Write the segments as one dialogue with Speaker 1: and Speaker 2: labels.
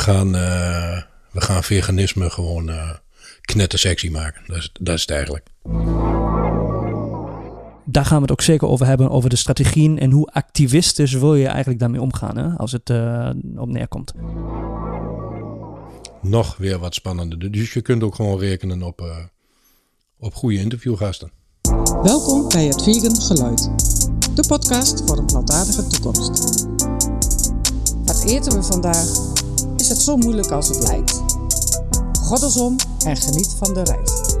Speaker 1: gaan, uh, we gaan veganisme gewoon uh, knettersexy maken. Dat is, dat is het eigenlijk.
Speaker 2: Daar gaan we het ook zeker over hebben, over de strategieën en hoe activistisch wil je eigenlijk daarmee omgaan, hè, als het uh, op neerkomt.
Speaker 1: Nog weer wat spannender. Dus je kunt ook gewoon rekenen op, uh, op goede interviewgasten.
Speaker 3: Welkom bij het Vegan Geluid, de podcast voor een plantaardige toekomst. Wat eten we vandaag? Het zo moeilijk als het lijkt? om en geniet van de reis.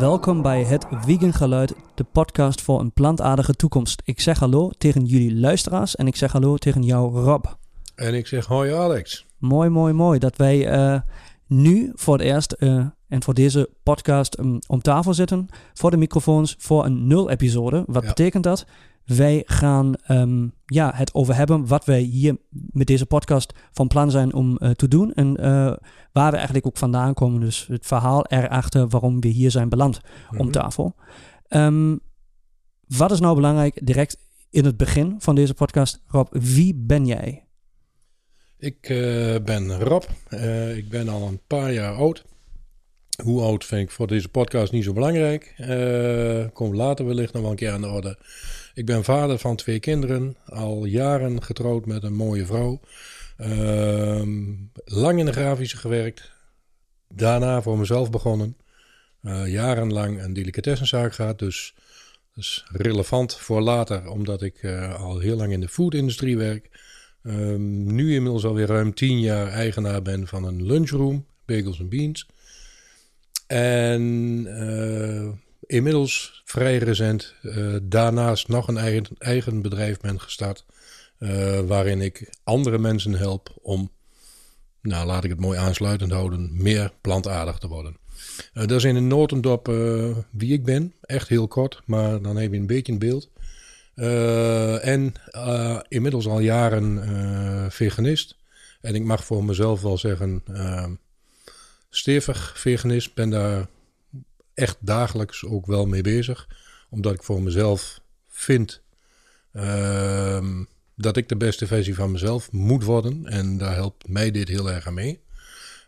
Speaker 2: Welkom bij het Vegan Geluid, de podcast voor een plantaardige toekomst. Ik zeg hallo tegen jullie luisteraars en ik zeg hallo tegen jou Rob.
Speaker 1: En ik zeg hoi Alex.
Speaker 2: Mooi, mooi, mooi dat wij uh, nu voor het eerst uh, en voor deze podcast um, om tafel zitten. Voor de microfoons voor een nul episode. Wat ja. betekent dat? Wij gaan um, ja, het over hebben wat wij hier met deze podcast van plan zijn om uh, te doen. En uh, waar we eigenlijk ook vandaan komen. Dus het verhaal erachter waarom we hier zijn beland mm -hmm. om tafel. Um, wat is nou belangrijk direct in het begin van deze podcast? Rob, wie ben jij?
Speaker 1: Ik uh, ben Rob. ik ben al een paar jaar oud. Hoe oud vind ik voor deze podcast niet zo belangrijk. komt later wellicht nog wel een keer aan de orde. Ik ben vader van twee kinderen, al jaren getrouwd met een mooie vrouw. Uh, lang in de grafische gewerkt. Daarna voor mezelf begonnen. Uh, jarenlang een delicatessenzaak gehad. Dus dat is relevant voor later, omdat ik uh, al heel lang in de foodindustrie werk. Uh, nu inmiddels alweer ruim tien jaar eigenaar ben van een lunchroom, Bagels and Beans. En eh, inmiddels vrij recent uh, daarnaast nog een eigen, eigen bedrijf ben gestart. Uh, waarin ik andere mensen help om, nou laat ik het mooi aansluitend houden, meer plantaardig te worden. Uh, dat is in een notendop wie ik ben. Echt heel kort, maar dan heb je een beetje een beeld. en inmiddels al jaren veganist. En ik mag voor mezelf wel zeggen, stevig veganist. Ben daar echt dagelijks ook wel mee bezig. Omdat ik voor mezelf vind uh, dat ik de beste versie van mezelf moet worden. En daar helpt mij dit heel erg aan mee.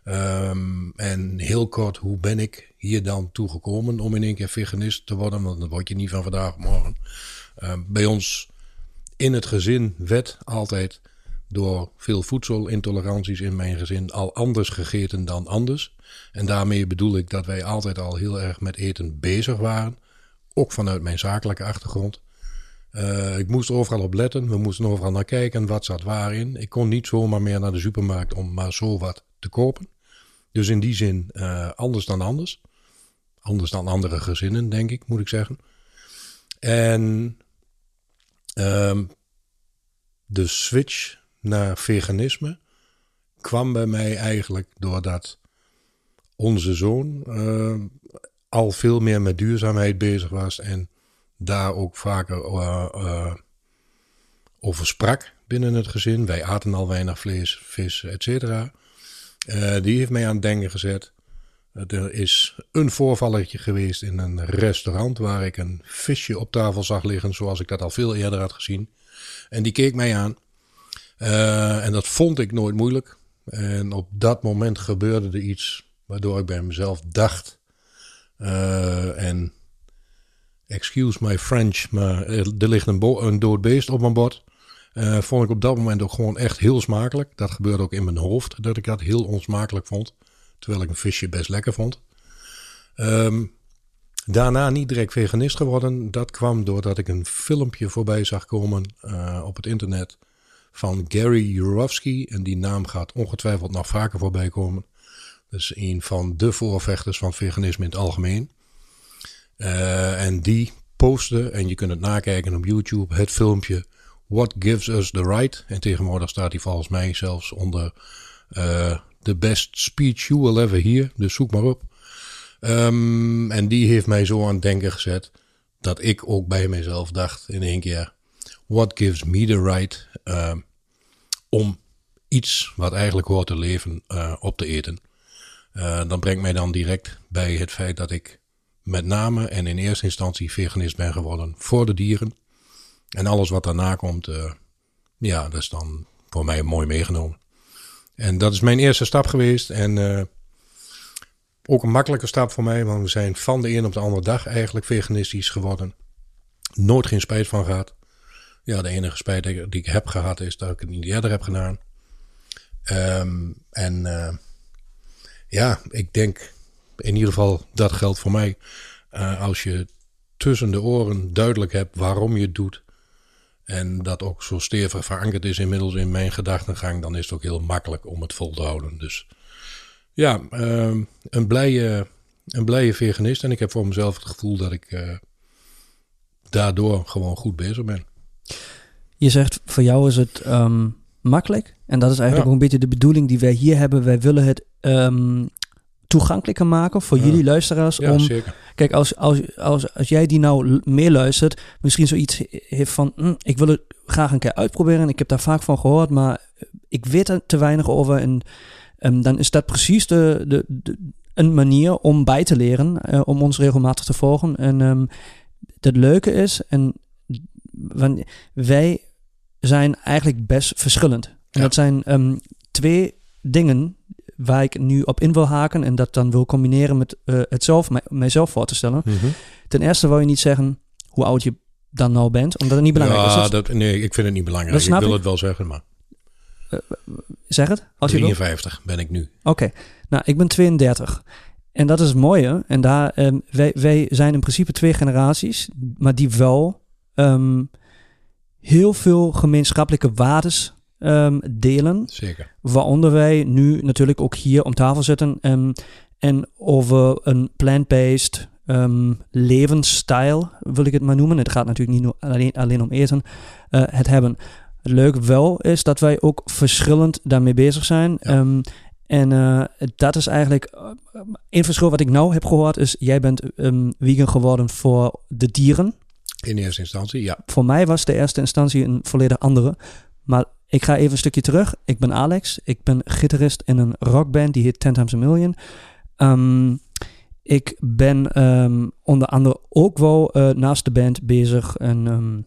Speaker 1: Um, en heel kort, hoe ben ik hier dan toegekomen om in één keer veganist te worden? Want dat word je niet van vandaag op morgen. Uh, bij ons in het gezin werd altijd door veel voedselintoleranties in mijn gezin al anders gegeten dan anders. En daarmee bedoel ik dat wij altijd al heel erg met eten bezig waren. Ook vanuit mijn zakelijke achtergrond. Uh, ik moest overal op letten. We moesten overal naar kijken. Wat zat waarin. Ik kon niet zomaar meer naar de supermarkt om maar zo wat te kopen. Dus in die zin uh, anders dan anders. Anders dan andere gezinnen, denk ik, moet ik zeggen. En uh, de switch naar veganisme kwam bij mij eigenlijk doordat onze zoon uh, al veel meer met duurzaamheid bezig was en daar ook vaker uh, over sprak binnen het gezin. Wij aten al weinig vlees, vis, et cetera. die heeft mij aan het denken gezet. Er is een voorvalletje geweest in een restaurant waar ik een visje op tafel zag liggen, zoals ik dat al veel eerder had gezien. En die keek mij aan. En dat vond ik nooit moeilijk. En op dat moment gebeurde er iets Waardoor ik bij mezelf dacht. Uh, en excuse my French, maar er ligt een, dood beest op mijn bord. Uh, vond ik op dat moment ook gewoon echt heel smakelijk. Dat gebeurde ook in mijn hoofd, dat ik dat heel onsmakelijk vond. Terwijl ik een visje best lekker vond. Um, daarna niet direct veganist geworden. Dat kwam doordat ik een filmpje voorbij zag komen op het internet van Gary Jurovsky. En die naam gaat ongetwijfeld nog vaker voorbij komen. Dus een van de voorvechters van veganisme in het algemeen. Uh, en die postte, en je kunt het nakijken op YouTube, het filmpje What Gives Us the Right. En tegenwoordig staat hij volgens mij zelfs onder The Best Speech You Will Ever Hear. Dus zoek maar op. Um, en die heeft mij zo aan het denken gezet dat ik ook bij mezelf dacht in één keer: What gives me the right uh, om iets wat eigenlijk hoort te leven uh, op te eten? Uh, dat brengt mij dan direct bij het feit dat ik met name en in eerste instantie veganist ben geworden voor de dieren. En alles wat daarna komt, uh, ja, dat is dan voor mij mooi meegenomen. En dat is mijn eerste stap geweest. En ook een makkelijke stap voor mij, want we zijn van de een op de andere dag eigenlijk veganistisch geworden. Nooit geen spijt van gehad. Ja, de enige spijt die ik heb gehad is dat ik het niet eerder heb gedaan. Um, en uh, ja, ik denk in ieder geval dat geldt voor mij. Uh, als je tussen de oren duidelijk hebt waarom je het doet. En dat ook zo stevig verankerd is inmiddels in mijn gedachtengang, dan is het ook heel makkelijk om het vol te houden. Dus ja, uh, een, blije, een blije veganist. En ik heb voor mezelf het gevoel dat ik uh, daardoor gewoon goed bezig ben.
Speaker 2: Je zegt, voor jou is het um, makkelijk. En dat is eigenlijk ook een beetje de bedoeling die wij hier hebben. Wij willen het um, toegankelijker maken voor jullie luisteraars.
Speaker 1: Ja,
Speaker 2: om,
Speaker 1: zeker.
Speaker 2: Kijk, als, als, als, als jij die nou meer luistert, misschien zoiets heeft van, hm, ik wil het graag een keer uitproberen. Ik heb daar vaak van gehoord, maar ik weet er te weinig over. En um, dan is dat precies de, de, de, een manier om bij te leren, uh, om ons regelmatig te volgen. En um, het leuke is, en wij zijn eigenlijk best verschillend. En
Speaker 1: Ja.
Speaker 2: dat zijn um, twee dingen waar ik nu op in wil haken en dat dan wil combineren met uh, het zelf, mij, mijzelf voor te stellen.
Speaker 1: Mhm.
Speaker 2: Ten eerste wil je niet zeggen hoe oud je dan nou bent, omdat het niet belangrijk
Speaker 1: ja,
Speaker 2: is.
Speaker 1: dat, nee, ik vind het niet belangrijk.
Speaker 2: Dat
Speaker 1: ik wil
Speaker 2: ik.
Speaker 1: het wel zeggen, maar
Speaker 2: Zeg het, als je wil.
Speaker 1: 53 ben ik nu.
Speaker 2: Oké, nou, ik ben 32. En dat is het mooie. En daar, um, wij, wij zijn in principe twee generaties, maar die wel um, heel veel gemeenschappelijke waardes um, delen.
Speaker 1: Zeker.
Speaker 2: Waaronder wij nu natuurlijk ook hier om tafel zitten en, en over een plant-based levensstijl, wil ik het maar noemen. Het gaat natuurlijk niet alleen, alleen om eten, uh, het hebben. Het leuke wel is dat wij ook verschillend daarmee bezig zijn.
Speaker 1: Ja.
Speaker 2: En uh, dat is eigenlijk uh, een verschil wat ik nou heb gehoord is, jij bent um, vegan geworden voor de dieren.
Speaker 1: In eerste instantie, ja.
Speaker 2: Voor mij was de eerste instantie een volledig andere. Maar ik ga even een stukje terug. Ik ben Alex. Ik ben gitarist in een rockband die heet Ten Times a Million. Um, ik ben um, onder andere ook wel uh, naast de band bezig. En um,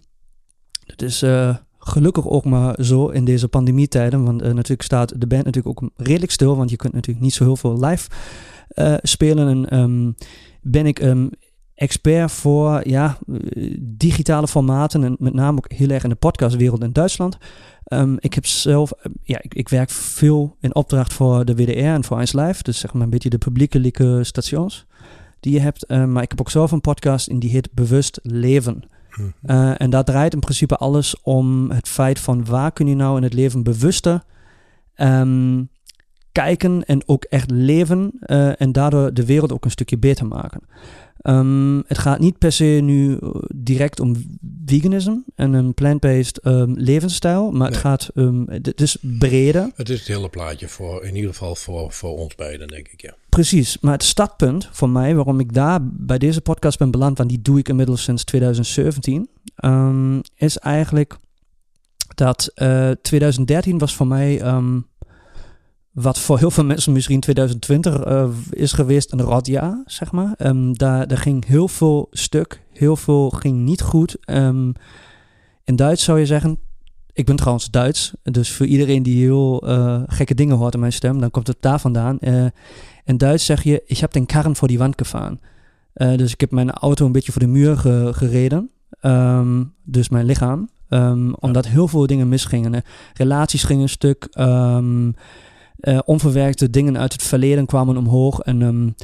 Speaker 2: het is uh, gelukkig ook maar zo in deze pandemietijden. Want uh, natuurlijk staat de band natuurlijk ook redelijk stil. Want je kunt natuurlijk niet zo heel veel live spelen. En ben ik expert voor ja, digitale formaten. En met name ook heel erg in de podcastwereld in Duitsland. Um, ik heb zelf, ja, ik, ik, werk veel in opdracht voor de WDR en voor 1 Live. Dus zeg maar een beetje de publiekelijke stations die je hebt. Uh, maar ik heb ook zelf een podcast en die heet Bewust Leven.
Speaker 1: Mhm.
Speaker 2: Uh, en daar draait in principe alles om het feit van waar kun je nou in het leven bewuster um, kijken en ook echt leven uh, en daardoor de wereld ook een stukje beter maken. Um, het gaat niet per se nu direct om veganisme en een plant-based um, levensstijl, maar het gaat, um, het is breder.
Speaker 1: Het is het hele plaatje voor, in ieder geval voor, voor ons beiden, denk ik, ja.
Speaker 2: Precies, maar het startpunt voor mij, waarom ik daar bij deze podcast ben beland, want die doe ik inmiddels sinds 2017, um, is eigenlijk dat uh, 2013 was voor mij, wat voor heel veel mensen misschien 2020 uh, is geweest, een rotjaar, zeg maar. Um, daar, daar ging heel veel stuk, heel veel ging niet goed. Um, in Duits zou je zeggen, ik ben trouwens Duits, dus voor iedereen die heel uh, gekke dingen hoort in mijn stem, dan komt het daar vandaan. Uh, in Duits zeg je, ik heb den karren voor die wand. Uh, dus ik heb mijn auto een beetje voor de muur ge gereden. Um, dus mijn lichaam. Omdat heel veel dingen misgingen. Relaties gingen stuk. Uh, onverwerkte dingen uit het verleden kwamen omhoog. En um,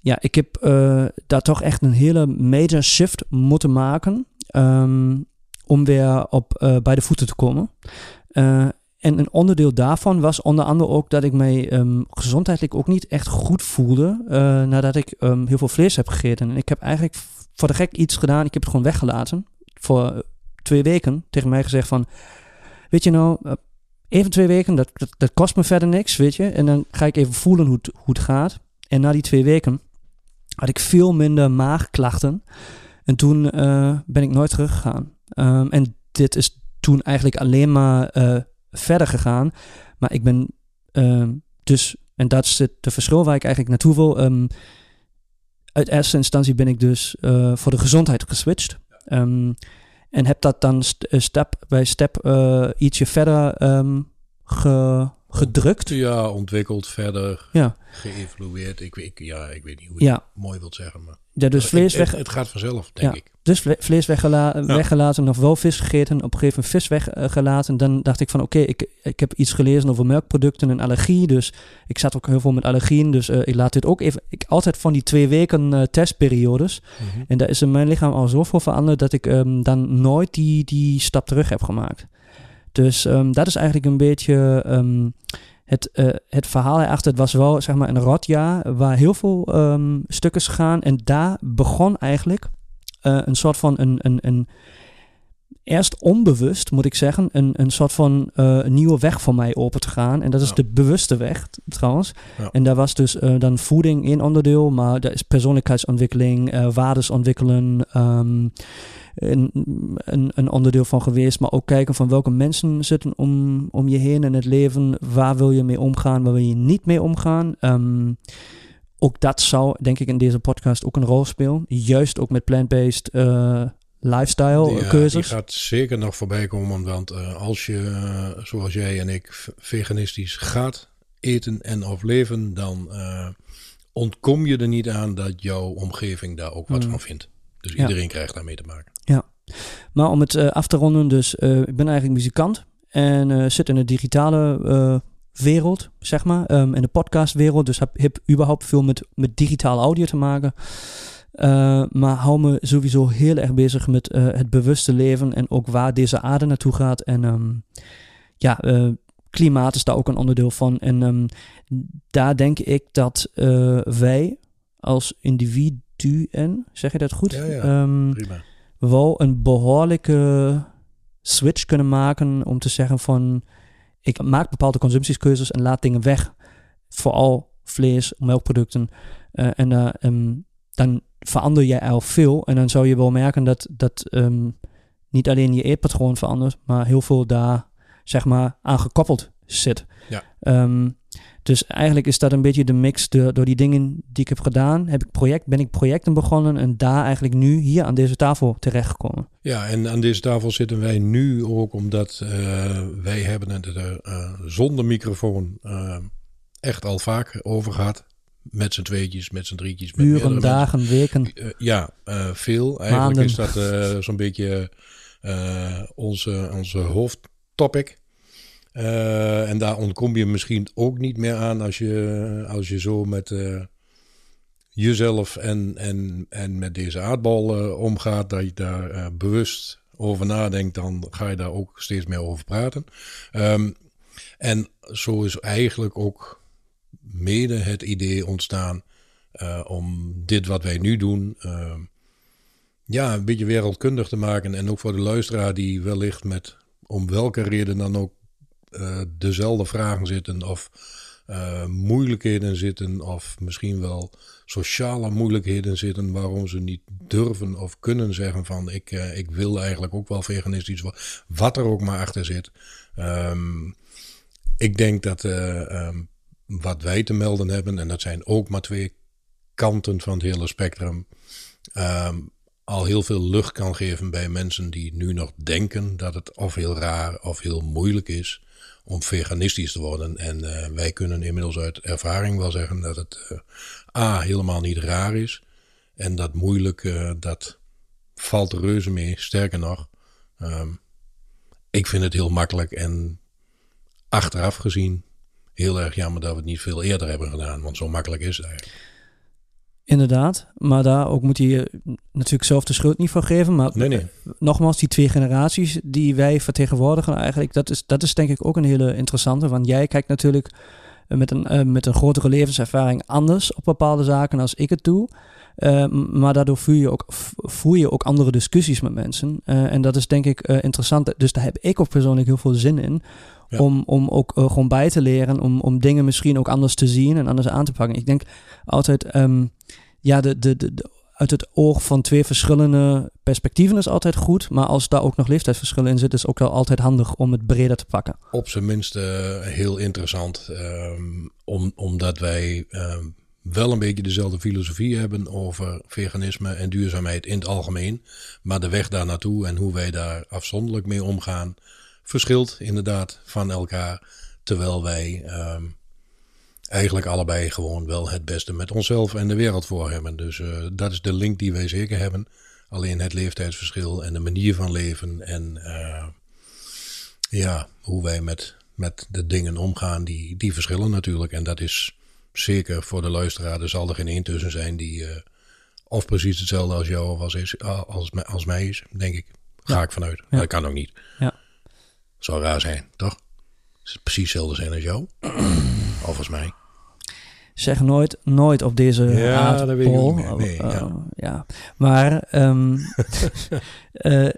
Speaker 2: ja, ik heb uh, daar toch echt een hele major shift moeten maken. Um, om weer op, uh, bij de voeten te komen. En een onderdeel daarvan was onder andere ook dat ik mij um, gezondheidelijk ook niet echt goed voelde. Nadat ik heel veel vlees heb gegeten. En ik heb eigenlijk voor de gek iets gedaan. Ik heb het gewoon weggelaten. Voor twee weken tegen mij gezegd van... Weet je nou, even twee weken, dat, dat, dat, kost me verder niks, weet je. En dan ga ik even voelen hoe het, hoe het gaat. En na die twee weken had ik veel minder maagklachten. En toen uh, ben ik nooit teruggegaan. Um, en dit is toen eigenlijk alleen maar uh, verder gegaan. Maar ik ben uh, dus, en dat is het de verschil waar ik eigenlijk naartoe wil. Um, uit eerste instantie ben ik dus uh, voor de gezondheid geswitcht. Um, En heb dat dan st- eh, bij step eh, ietsje verder ehm, ge- gedrukt.
Speaker 1: Ja, ontwikkeld, verder,
Speaker 2: Ja.
Speaker 1: Ik, weet- ik, ja, ik weet niet hoe je
Speaker 2: ja.
Speaker 1: het mooi wilt zeggen, maar...
Speaker 2: ja dus vlees
Speaker 1: het,
Speaker 2: weg,
Speaker 1: het, het gaat vanzelf, denk
Speaker 2: Ja.
Speaker 1: ik.
Speaker 2: Dus vle- vlees weggela- weggelaten, nog wel vis gegeten. Op een gegeven moment vis weggelaten. Dan dacht ik van oké, ik, ik heb iets gelezen over melkproducten en allergie. Dus ik zat ook heel veel met allergieën. Dus eh, ik laat dit ook even... Ik altijd van die twee weken eh, testperiodes.
Speaker 1: Mhm.
Speaker 2: En daar is in mijn lichaam al zoveel veranderd... dat ik ehm, dan nooit die, die stap terug heb gemaakt. Dus ehm, dat is eigenlijk een beetje... ehm, het, eh, het verhaal erachter, het was wel zeg maar een rotjaar waar heel veel ehm, stukken gaan. En daar begon eigenlijk eh, een soort van een, een, een eerst onbewust moet ik zeggen, een, een soort van een nieuwe weg voor mij open te gaan. En dat is
Speaker 1: Ja.
Speaker 2: de bewuste weg trouwens.
Speaker 1: Ja.
Speaker 2: En daar was dus dan voeding één onderdeel, maar daar is persoonlijkheidsontwikkeling, waardes ontwikkelen. Een, een, een onderdeel van geweest, maar ook kijken van welke mensen zitten om, om je heen in het leven. Waar wil je mee omgaan, waar wil je niet mee omgaan? Ehm, ook dat zou, denk ik, in deze podcast ook een rol spelen. Juist ook met plant-based eh, lifestyle
Speaker 1: eh,
Speaker 2: keuzes.
Speaker 1: die gaat zeker nog voorbij komen, want eh, als je, eh, zoals jij en ik, veganistisch gaat eten en of leven, dan ontkom je er niet aan dat jouw omgeving daar ook wat
Speaker 2: Mm.
Speaker 1: van vindt. Dus
Speaker 2: Ja.
Speaker 1: iedereen krijgt daarmee te maken.
Speaker 2: Maar om het eh, af te ronden, dus eh, ik ben eigenlijk muzikant en eh, zit in de digitale wereld, zeg maar, ehm, in de podcastwereld. Dus heb, heb überhaupt veel met, met digitaal audio te maken. Maar hou me sowieso heel erg bezig met het bewuste leven en ook waar deze aarde naartoe gaat. En ehm, ja, klimaat is daar ook een onderdeel van. En ehm, daar denk ik dat wij als individuen, zeg je dat goed?
Speaker 1: Ja, ja.
Speaker 2: Ehm,
Speaker 1: Prima.
Speaker 2: wel een behoorlijke switch kunnen maken om te zeggen van ik maak bepaalde consumptieskeuzes en laat dingen weg. Vooral vlees, melkproducten. Eh, en ehm, dan verander jij al veel. En dan zou je wel merken dat, dat ehm, niet alleen je eetpatroon verandert, maar heel veel daar zeg maar aan gekoppeld zit.
Speaker 1: Ja.
Speaker 2: Dus eigenlijk is dat een beetje de mix door, door die dingen die ik heb gedaan. Heb ik project, ben ik projecten begonnen en daar eigenlijk nu hier aan deze tafel terechtgekomen.
Speaker 1: Ja, en aan deze tafel zitten wij nu ook omdat eh, wij hebben het er eh, zonder microfoon eh, echt al vaak over gehad. Met z'n tweetjes, met z'n drietjes. Met
Speaker 2: Uren, dagen, weken.
Speaker 1: ja, veel. Eigenlijk
Speaker 2: Maanden.
Speaker 1: is dat zo'n beetje onze, onze hoofdtopic. Eh, en daar ontkom je misschien ook niet meer aan als je, als je zo met eh, jezelf en, en, en met deze aardbal eh, omgaat. Dat je daar bewust over nadenkt, dan ga je daar ook steeds meer over praten. Ehm, en zo is eigenlijk ook mede het idee ontstaan om dit wat wij nu doen, eh, ja, een beetje wereldkundig te maken. En ook voor de luisteraar die wellicht met om welke reden dan ook eh, dezelfde vragen zitten of eh, moeilijkheden zitten of misschien wel sociale moeilijkheden zitten waarom ze niet durven of kunnen zeggen van ik, eh, ik wil eigenlijk ook wel veganistisch wat er ook maar achter zit. Ehm, ik denk dat eh, ehm, wat wij te melden hebben, en dat zijn ook maar twee kanten van het hele spectrum, ehm, al heel veel lucht kan geven bij mensen die nu nog denken dat het of heel raar of heel moeilijk is om veganistisch te worden. En eh, wij kunnen inmiddels uit ervaring wel zeggen dat het eh, A, helemaal niet raar is. En dat moeilijk, eh, dat valt reuze mee. Sterker nog, ehm, ik vind het heel makkelijk en achteraf gezien heel erg jammer dat we het niet veel eerder hebben gedaan. Want zo makkelijk is het eigenlijk.
Speaker 2: Inderdaad, maar daar ook moet je natuurlijk zelf de schuld niet voor geven. Maar
Speaker 1: Nee, nee.
Speaker 2: nogmaals, die twee generaties die wij vertegenwoordigen eigenlijk, dat is, dat is denk ik ook een hele interessante. Want jij kijkt natuurlijk eh, met een, eh, met een grotere levenservaring anders op bepaalde zaken als ik het doe. Eh, maar daardoor voer je, ook, voer je ook andere discussies met mensen. Eh, en dat is denk ik eh, interessant. Dus daar heb ik ook persoonlijk heel veel zin in.
Speaker 1: Ja.
Speaker 2: Om, om ook eh, gewoon bij te leren. Om, om dingen misschien ook anders te zien en anders aan te pakken. Ik denk altijd, ehm, ja, de, de, de, de- uit het oog van twee verschillende perspectieven is altijd goed. Maar als daar ook nog leeftijdsverschillen in zitten, is het ook wel altijd handig om het breder te pakken.
Speaker 1: Op zijn minst eh, heel interessant. ehm, om, omdat wij ehm, wel een beetje dezelfde filosofie hebben over veganisme en duurzaamheid in het algemeen. Maar de weg daar naartoe en hoe wij daar afzonderlijk mee omgaan, verschilt inderdaad van elkaar. Terwijl wij ehm, eigenlijk allebei gewoon wel het beste met onszelf en de wereld voor hebben. Dus uh, dat is de link die wij zeker hebben. Alleen het leeftijdsverschil en de manier van leven en uh, ja, hoe wij met, met de dingen omgaan, die, die verschillen natuurlijk. En dat is zeker voor de luisteraar, er zal er geen één tussen zijn die uh, of precies hetzelfde als jou of als, is, als, als mij is, denk ik. Ga ja. ik vanuit. Ja. Dat kan ook niet.
Speaker 2: Ja.
Speaker 1: Zou raar zijn, toch? Is het precies hetzelfde zijn als jou? of als mij?
Speaker 2: zeg nooit, nooit op deze
Speaker 1: ja, dat weet ik niet Nee,
Speaker 2: uh,
Speaker 1: ja.
Speaker 2: ja. Maar um, uh,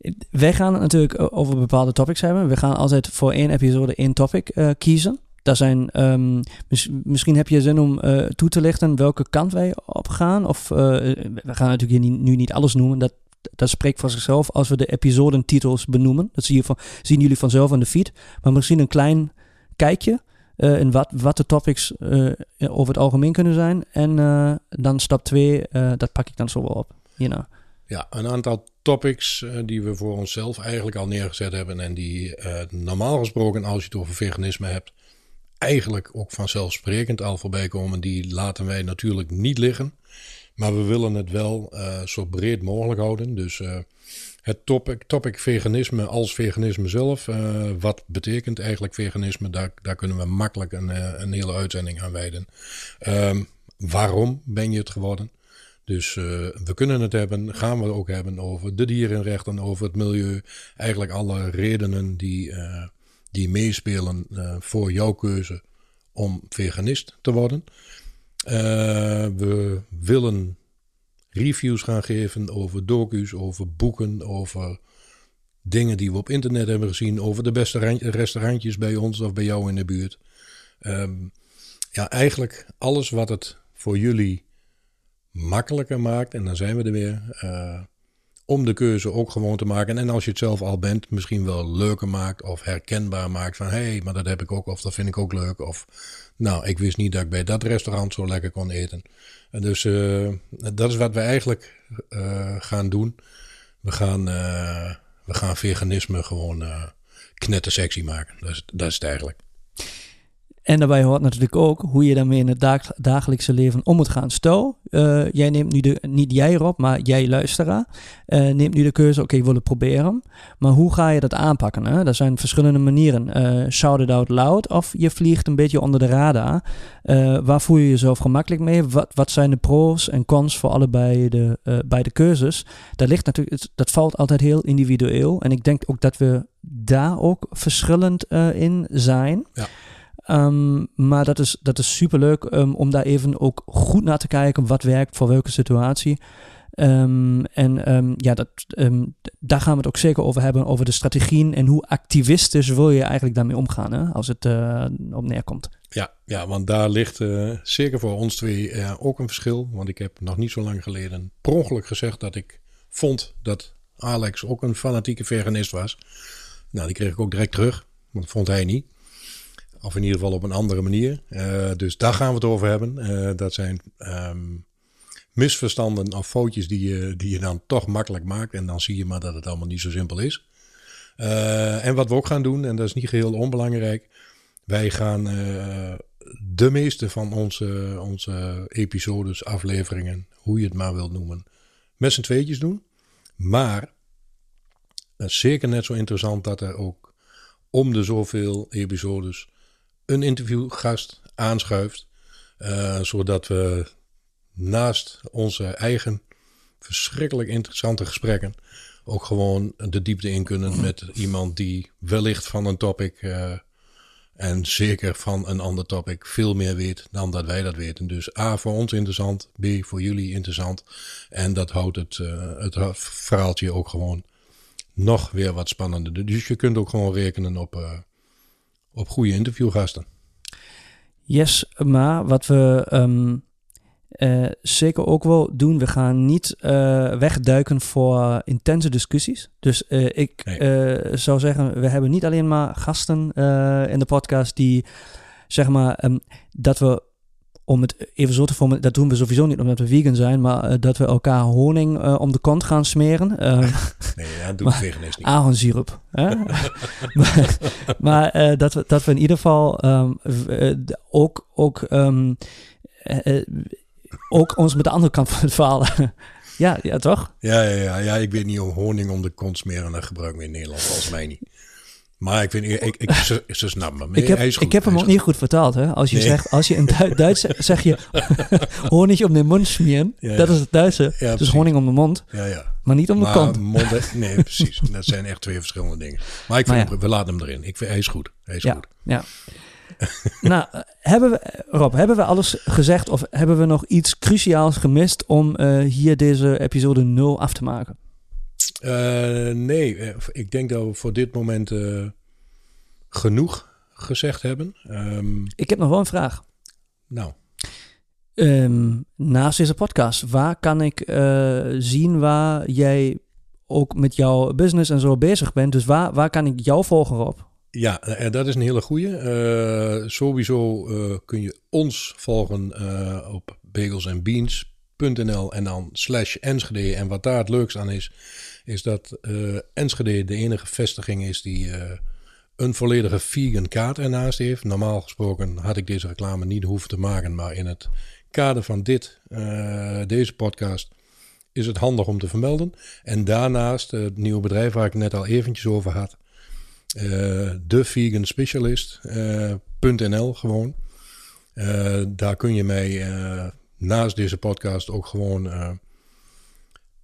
Speaker 2: wij gaan het natuurlijk over bepaalde topics hebben. We gaan altijd voor één episode één topic uh, kiezen. Daar zijn, um, mis, misschien heb je zin om toe te lichten welke kant wij op gaan. Of we gaan natuurlijk hier nu niet alles noemen. Dat, dat spreekt voor zichzelf als we de episodentitels benoemen. Dat zie je zien jullie vanzelf in de feed. Maar misschien een klein kijkje uh, in wat, wat de topics uh, over het algemeen kunnen zijn. En uh, dan stap 2, dat pak ik dan zo wel op.
Speaker 1: Ja, een aantal topics die we voor onszelf eigenlijk al neergezet hebben. En die normaal gesproken, als je het over veganisme hebt, eigenlijk ook vanzelfsprekend al voorbij komen. Die laten wij natuurlijk niet liggen. Maar we willen het wel zo breed mogelijk houden. Dus het topic, topic veganisme als veganisme zelf. Uh, wat betekent eigenlijk veganisme? Daar, daar kunnen we makkelijk een, uh, een hele uitzending aan wijden. Um, waarom ben je het geworden? Dus uh, we kunnen het hebben, gaan we ook hebben over de dierenrechten, over het milieu. Eigenlijk alle redenen die, die meespelen voor jouw keuze om veganist te worden. We willen reviews gaan geven over docu's, over boeken, over dingen die we op internet hebben gezien, over de beste restaurantjes bij ons of bij jou in de buurt. Um, ja, eigenlijk alles wat het voor jullie makkelijker maakt, en dan zijn we er weer, uh, om de keuze ook gewoon te maken. En als je het zelf al bent, misschien wel leuker maakt of herkenbaar maakt van hé, hey, maar dat heb ik ook of dat vind ik ook leuk. Of nou, ik wist niet dat ik bij dat restaurant zo lekker kon eten. En dus uh, dat is wat we eigenlijk uh, gaan doen. We gaan, uh, we gaan veganisme gewoon knettersexy maken. Dat is, dat is het eigenlijk.
Speaker 2: En daarbij hoort natuurlijk ook hoe je daarmee in het dagelijkse leven om moet gaan. Stel, uh, jij neemt nu de, niet jij erop, maar jij luisteraar, uh, neemt nu de keuze, oké, ik wil het proberen. Maar hoe ga je dat aanpakken? Hè? Er zijn verschillende manieren. Uh, shout it out loud of je vliegt een beetje onder de radar. waar voel je jezelf gemakkelijk mee? Wat, wat zijn de pros en cons voor allebei de, bij keuzes? Dat ligt natuurlijk, dat valt altijd heel individueel. En ik denk ook dat we daar ook verschillend in zijn.
Speaker 1: Ja.
Speaker 2: Um, maar dat is, dat is superleuk um, om daar even ook goed naar te kijken. Wat werkt voor welke situatie. Um, en ja, dat, daar gaan we het ook zeker over hebben. Over de strategieën en hoe activistisch wil je eigenlijk daarmee omgaan. Hè, als het uh, op neerkomt.
Speaker 1: Ja, ja, want daar ligt uh, zeker voor ons twee uh, ook een verschil. Want ik heb nog niet zo lang geleden per ongeluk gezegd dat ik vond dat Alex ook een fanatieke veganist was. Nou, die kreeg ik ook direct terug. Want dat vond hij niet. Of in ieder geval op een andere manier. Uh, dus daar gaan we het over hebben. Uh, dat zijn um, misverstanden of foutjes die je, die je dan toch makkelijk maakt. En dan zie je maar dat het allemaal niet zo simpel is. Uh, en wat we ook gaan doen, en dat is niet geheel onbelangrijk. Wij gaan de meeste van onze, onze episodes, afleveringen, hoe je het maar wilt noemen, met z'n tweetjes doen. Maar zeker net zo interessant dat er ook om de zoveel episodes een interviewgast aanschuift. Uh, zodat we naast onze eigen verschrikkelijk interessante gesprekken ook gewoon de diepte in kunnen met iemand die wellicht van een topic uh, en zeker van een ander topic veel meer weet dan dat wij dat weten. Dus A voor ons interessant, B voor jullie interessant. En dat houdt het, uh, het verhaaltje ook gewoon nog weer wat spannender. Dus je kunt ook gewoon rekenen op, op goede interviewgasten.
Speaker 2: Yes, maar wat we um, uh, zeker ook wel doen, we gaan niet uh, wegduiken voor intense discussies. Dus uh, ik nee. zou zeggen, we hebben niet alleen maar gasten in de podcast die, zeg maar, um, dat we om het even zo te vormen, dat doen we sowieso niet omdat we vegan zijn, maar eh, dat we elkaar honing eh, om de kont gaan smeren. Uh,
Speaker 1: nee, ja, doet veganist niet.
Speaker 2: Ahornsirup. maar, maar uh, dat, we, dat we in ieder geval um, ook, ook, um, ook ons met de andere kant van het verhaal ja, ja, toch?
Speaker 1: Ja, ja, ja, ja, ik weet niet om honing om de kont smeren. Dat gebruiken we in Nederland volgens mij niet. Maar ik vind, ik, ik, ze, ze snappen me.
Speaker 2: Ik heb,
Speaker 1: goed,
Speaker 2: ik heb hem ook niet goed vertaald. Hè? Als je zegt, als je in Duits zeg je honing om de mond smeren. Ja, dat is het Duitse. Ja, dus honing om de mond.
Speaker 1: Ja, ja.
Speaker 2: Maar niet om de.
Speaker 1: Mond, nee, precies. Dat zijn echt twee verschillende dingen. Maar ik vind, we laten hem erin. Ik vind, hij is goed. Hij is goed.
Speaker 2: Ja. nou, hebben we, Rob, hebben we alles gezegd of hebben we nog iets cruciaals gemist om uh, hier deze episode 0 af te maken?
Speaker 1: Uh, nee, ik denk dat we voor dit moment uh, genoeg gezegd hebben. Um,
Speaker 2: ik heb nog wel een vraag.
Speaker 1: Nou.
Speaker 2: Um, naast deze podcast, waar kan ik uh, zien waar jij ook met jouw business en zo bezig bent? Dus waar, waar kan ik jou volgen op?
Speaker 1: Ja, en dat is een hele goede. Sowieso kun je ons volgen op bagelsandbeans.nl en dan slash Enschede. En wat daar het leukste aan is, is dat Enschede de enige vestiging is die een volledige vegan kaart ernaast heeft. Normaal gesproken had ik deze reclame niet hoeven te maken, maar in het kader van dit, deze podcast is het handig om te vermelden. En daarnaast het nieuwe bedrijf waar ik net al eventjes over had de vegan specialist.nl gewoon. Daar kun je mij naast deze podcast ook gewoon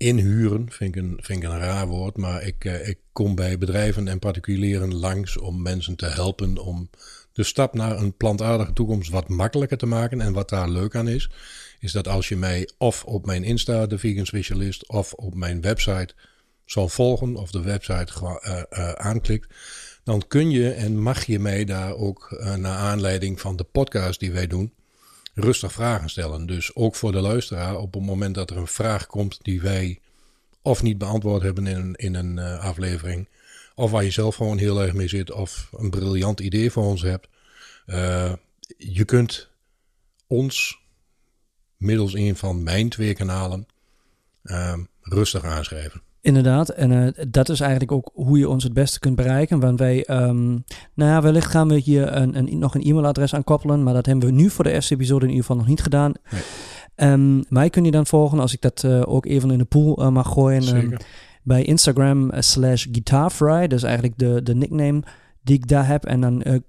Speaker 1: inhuren. Vind ik, een, vind ik een raar woord, maar ik, ik kom bij bedrijven en particulieren langs om mensen te helpen om de stap naar een plantaardige toekomst wat makkelijker te maken. En wat daar leuk aan is, is dat als je mij of op mijn Insta, de Vegan Specialist, of op mijn website zal volgen of de website uh, uh, aanklikt, dan kun je en mag je mij daar ook naar aanleiding van de podcast die wij doen, rustig vragen stellen. Dus ook voor de luisteraar, op het moment dat er een vraag komt die wij of niet beantwoord hebben in in een aflevering, of waar je zelf gewoon heel erg mee zit, of een briljant idee voor ons hebt, je kunt ons middels een van mijn twee kanalen rustig aanschrijven.
Speaker 2: Inderdaad, en uh, dat is eigenlijk ook hoe je ons het beste kunt bereiken. Want wij, um, nou ja, wellicht gaan we hier een, een, nog een e-mailadres aan koppelen, maar dat hebben we nu voor de eerste episode in ieder geval nog niet gedaan. Nee. Um, mij kun je dan volgen, als ik dat uh, ook even in de pool uh, mag gooien, um, bij Instagram slash guitarfry. Dat is eigenlijk de, de nickname die ik daar heb. En dan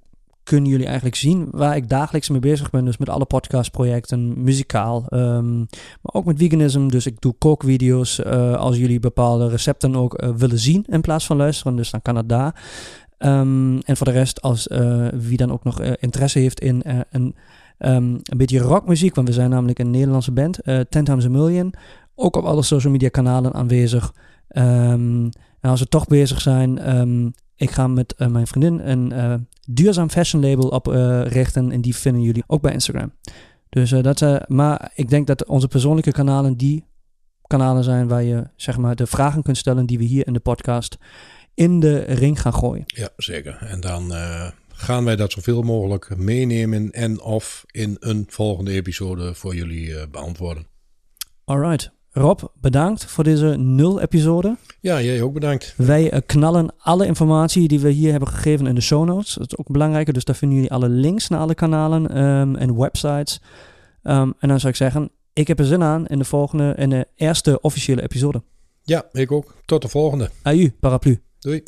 Speaker 2: kunnen jullie eigenlijk zien waar ik dagelijks mee bezig ben. Dus met alle podcastprojecten, muzikaal, um, maar ook met veganisme. Dus ik doe kookvideo's uh, als jullie bepaalde recepten ook uh, willen zien in plaats van luisteren. Dus dan kan het daar. Um, en voor de rest, als uh, wie dan ook nog interesse heeft in een, um, een beetje rockmuziek, want we zijn namelijk een Nederlandse band, Ten Times a Million. Ook op alle social media kanalen aanwezig. en als we toch bezig zijn, ik ga met mijn vriendin een duurzaam fashion label oprichten. en die vinden jullie ook bij Instagram. Dus uh, dat, uh, maar ik denk dat onze persoonlijke kanalen die kanalen zijn waar je zeg maar de vragen kunt stellen die we hier in de podcast in de ring gaan gooien.
Speaker 1: Ja, zeker. En dan uh, gaan wij dat zoveel mogelijk meenemen en of in een volgende episode voor jullie beantwoorden.
Speaker 2: Alright. Rob, bedankt voor deze nul episode.
Speaker 1: Ja, jij ook bedankt.
Speaker 2: Wij uh, knallen alle informatie die we hier hebben gegeven in de show notes. Dat is ook belangrijk. Dus daar vinden jullie alle links naar alle kanalen um, en websites. Um, en dan zou ik zeggen, ik heb er zin aan in de volgende, in de eerste officiële episode.
Speaker 1: Ja, ik ook. Tot de volgende.
Speaker 2: Aju, paraplu.
Speaker 1: Doei.